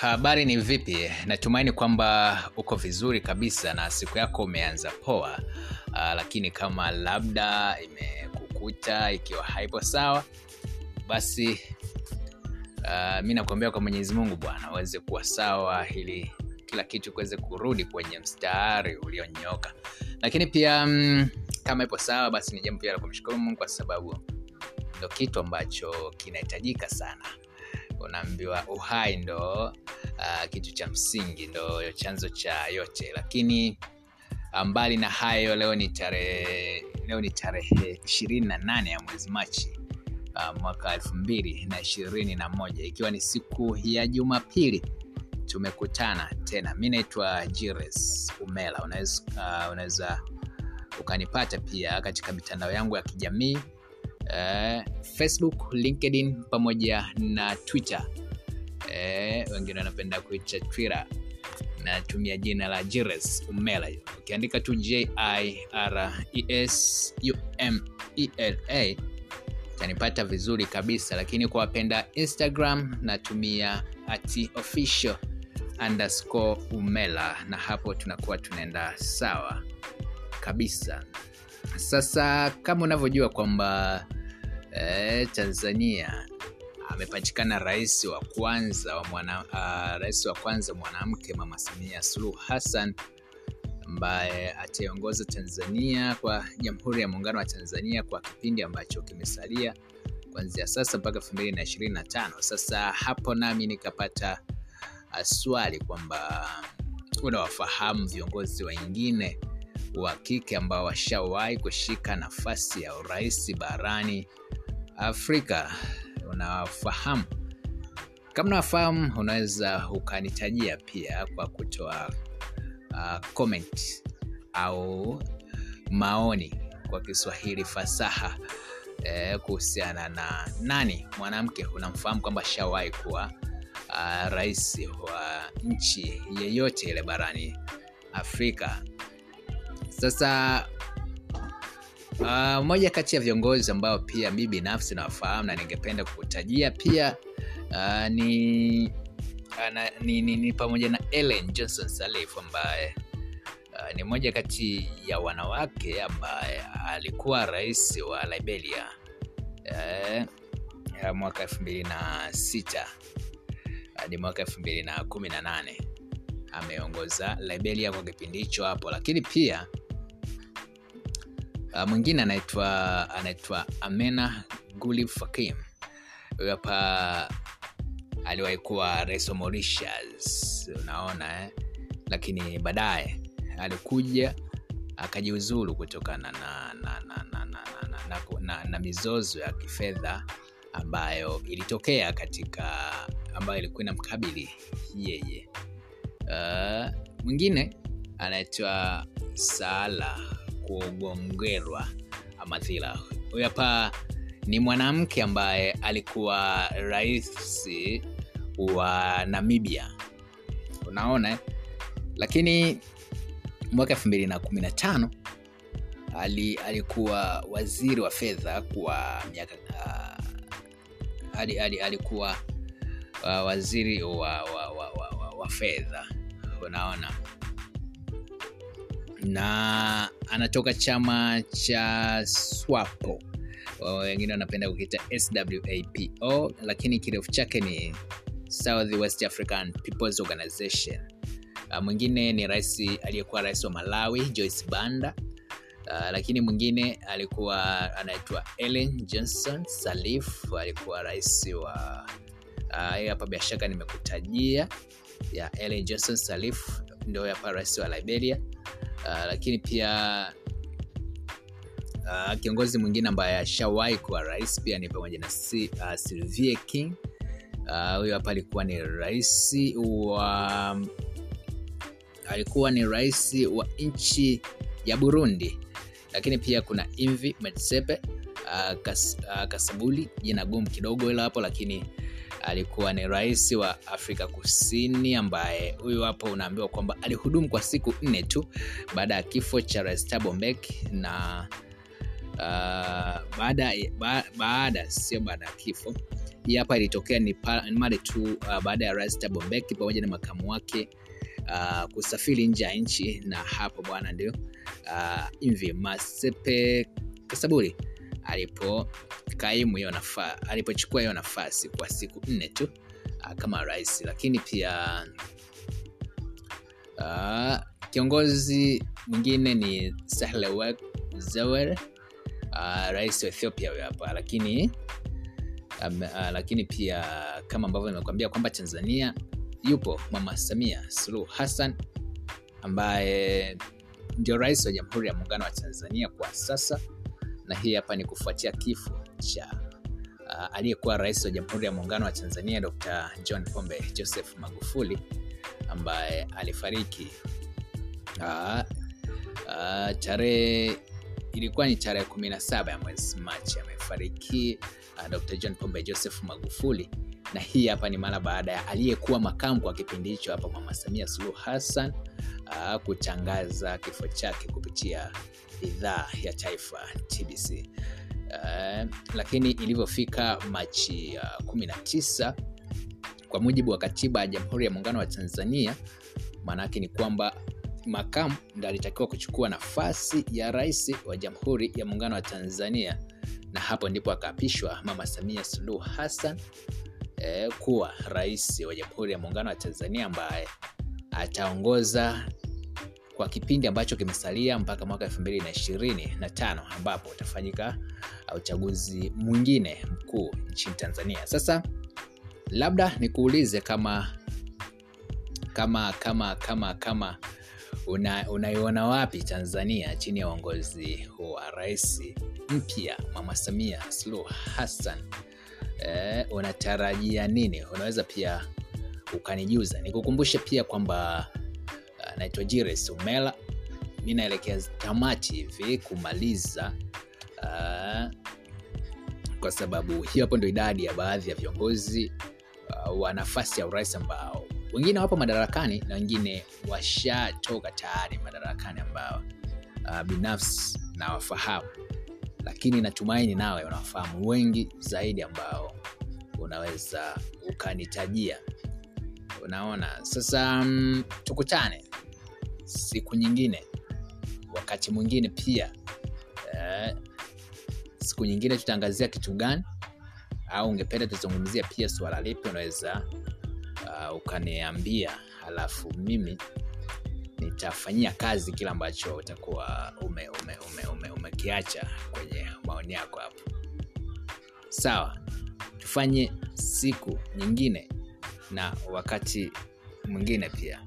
Habari ni vipi? Natumaini kwamba uko vizuri kabisa na siku yako umeanza poa. Uh, lakini kama labda imekukuta ikiwa haipo sawa, basi uh, mi nakuambia kwa Mwenyezi Mungu Bwana uweze kuwa sawa, ili kila kitu kuweze kurudi kwenye mstari ulionyooka. Lakini pia mm, kama ipo sawa, basi ni jambo pia la kumshukuru Mungu kwa sababu ndo kitu ambacho kinahitajika sana unaambiwa uhai ndo uh, kitu cha msingi ndo chanzo cha yote. Lakini uh, mbali na hayo leo ni tarehe leo ni tarehe ishirini na nane ya mwezi machi uh, mwaka elfu mbili na ishirini na moja. Ikiwa ni siku ya jumapili tumekutana tena. Mi naitwa jires umela. Unaweza uh, unaweza ukanipata pia katika mitandao yangu ya kijamii uh, facebook linkedin pamoja na twitter. Uh, wengine wanapenda kuita twitter. Natumia jina la jires umela. Ukiandika tu jiresumela utanipata vizuri kabisa. Lakini kwa wapenda instagram natumia ati official underscore umela. Na hapo tunakuwa tunaenda sawa kabisa. Sasa kama unavyojua kwamba eh, tanzania. Amepatikana rais wa kwanza wa mwana, uh, rais wa kwanza mwanamke mama samia suluhu hassan ambaye ataiongoza tanzania kwa jamhuri ya muungano wa tanzania kwa kipindi ambacho kimesalia kuanzia sasa mpaka elfu mbili na ishirini na tano. Sasa hapo nami nikapata uh, swali kwamba unawafahamu viongozi wengine wa kike ambao washawahi kushika nafasi ya urais barani afrika. Unafahamu? kama unawafahamu unaweza ukanitajia pia kwa kutoa uh, comment au maoni kwa kiswahili fasaha eh, kuhusiana na nani mwanamke. Unamfahamu kwamba shawahi kuwa uh, rais wa nchi yeyote ile barani afrika. Sasa uh, moja kati ya viongozi ambao pia mi binafsi nawafahamu na ningependa kukutajia pia uh, ni, ana, ni, ni, ni pamoja na ellen johnson salif ambaye uh, ni moja kati ya wanawake ambaye alikuwa rais wa liberia uh, mwaka elfu mbili na sita hadi mwaka elfu mbili na kumi na nane. Ameongoza liberia kwa kipindi hicho hapo lakini pia uh, mwingine anaitwa anaitwa amena guli fakim huyo hapa aliwahi kuwa rais wa mauritius unaona eh? lakini baadaye alikuja akajiuzulu kutokana na na na, na, na, na, na, na, na, na mizozo ya kifedha ambayo ilitokea katika ambayo ilikuwa inamkabili yeye uh, mwingine anaitwa salah kugongerwa amadhila huyu hapa ni mwanamke ambaye alikuwa rais wa namibia. Unaona? Lakini mwaka elfu mbili na kumi na tano ali, alikuwa waziri wa fedha kwa miaka uh, ali, ali, alikuwa uh, waziri wa, wa, wa, wa, wa, wa fedha. Unaona? Na anatoka chama cha swapo wengine wanapenda kukita swapo lakini kirefu chake ni south west african peoples organization. Uh, mwingine ni rais aliyekuwa rais wa malawi joyce banda. Uh, lakini mwingine alikuwa anaitwa ellen johnson salif alikuwa rais wa uh, hapa nimekutajia. Ya ellen johnson salif ndio hapa rais wa liberia uh, lakini pia uh, kiongozi mwingine ambaye ashawahi kuwa rais pia ni pamoja na si, uh, sylvie king. Huyo uh, hapa alikuwa ni rais wa alikuwa ni rais wa nchi ya burundi. Lakini pia kuna imvi metsepe uh, kas, uh, kasabuli jina gumu kidogo ila hapo lakini alikuwa ni rais wa afrika kusini ambaye huyu hapo unaambiwa kwamba alihudumu kwa siku nne tu baada ya kifo cha rais Thabo na uh, baada ba, baada sio baada ya kifo. Hii hapa ilitokea ni pa- tu uh, baada ya rais Thabo pamoja na makamu wake uh, kusafiri nje ya nchi na hapo bwana ndio uh, mvi Masepe Kasaburi alipo kaimu hiyo nafasi alipochukua hiyo nafasi kwa siku nne tu uh, kama rais, lakini pia uh, kiongozi mwingine ni sahle zewer uh, rais wa Ethiopia huyo hapa, lakini um, uh, lakini pia kama ambavyo nimekuambia kwamba Tanzania yupo Mama Samia Suluhu Hassan ambaye ndio rais wa Jamhuri ya Muungano wa Tanzania kwa sasa, na hii hapa ni kufuatia kifo cha uh, aliyekuwa rais wa Jamhuri ya Muungano wa Tanzania Dr. John Pombe Joseph Magufuli ambaye alifariki uh, uh, tarehe ilikuwa ni tarehe 17 ya mwezi Machi amefariki uh, Dr. John Pombe Joseph Magufuli, na hii hapa ni mara baada ya aliyekuwa makamu kwa kipindi hicho hapa Mama Samia Suluhu Hassan uh, kutangaza kifo chake kupitia idhaa ya taifa TBC. Uh, lakini ilivyofika Machi uh, 19 kwa mujibu wa katiba ya Jamhuri ya Muungano wa Tanzania, maanake ni kwamba makamu ndo alitakiwa kuchukua nafasi ya rais wa Jamhuri ya Muungano wa Tanzania, na hapo ndipo akaapishwa Mama Samia Suluhu Hassan eh, kuwa rais wa Jamhuri ya Muungano wa Tanzania ambaye ataongoza kwa kipindi ambacho kimesalia mpaka mwaka elfu mbili na ishirini na tano ambapo utafanyika uchaguzi mwingine mkuu nchini Tanzania. Sasa labda nikuulize kama kama kama kama kama una, wapi Tanzania chini ya uongozi wa rais mpya Mama Samia suluh Hassan? Eh, unatarajia nini? Unaweza pia ukanijuza. Nikukumbushe pia kwamba uh, naitwa Jires Umela, mi naelekea tamati hivi kumaliza uh, kwa sababu hiyo hapo ndo idadi ya baadhi ya viongozi uh, wa nafasi ya urais ambao wengine wapo madarakani na wengine washatoka tayari madarakani ambao uh, binafsi nawafahamu, lakini natumaini nawe unawafahamu wengi zaidi ambao unaweza ukanitajia. Unaona, sasa um, tukutane siku nyingine, wakati mwingine pia uh, siku nyingine tutaangazia kitu gani, au ungependa tuzungumzia pia suala lipi, unaweza uh, ukaniambia, halafu mimi nitafanyia kazi kile ambacho utakuwa umekiacha ume, ume, ume, umekiacha kwenye maoni yako hapo. Sawa, tufanye siku nyingine na wakati mwingine pia.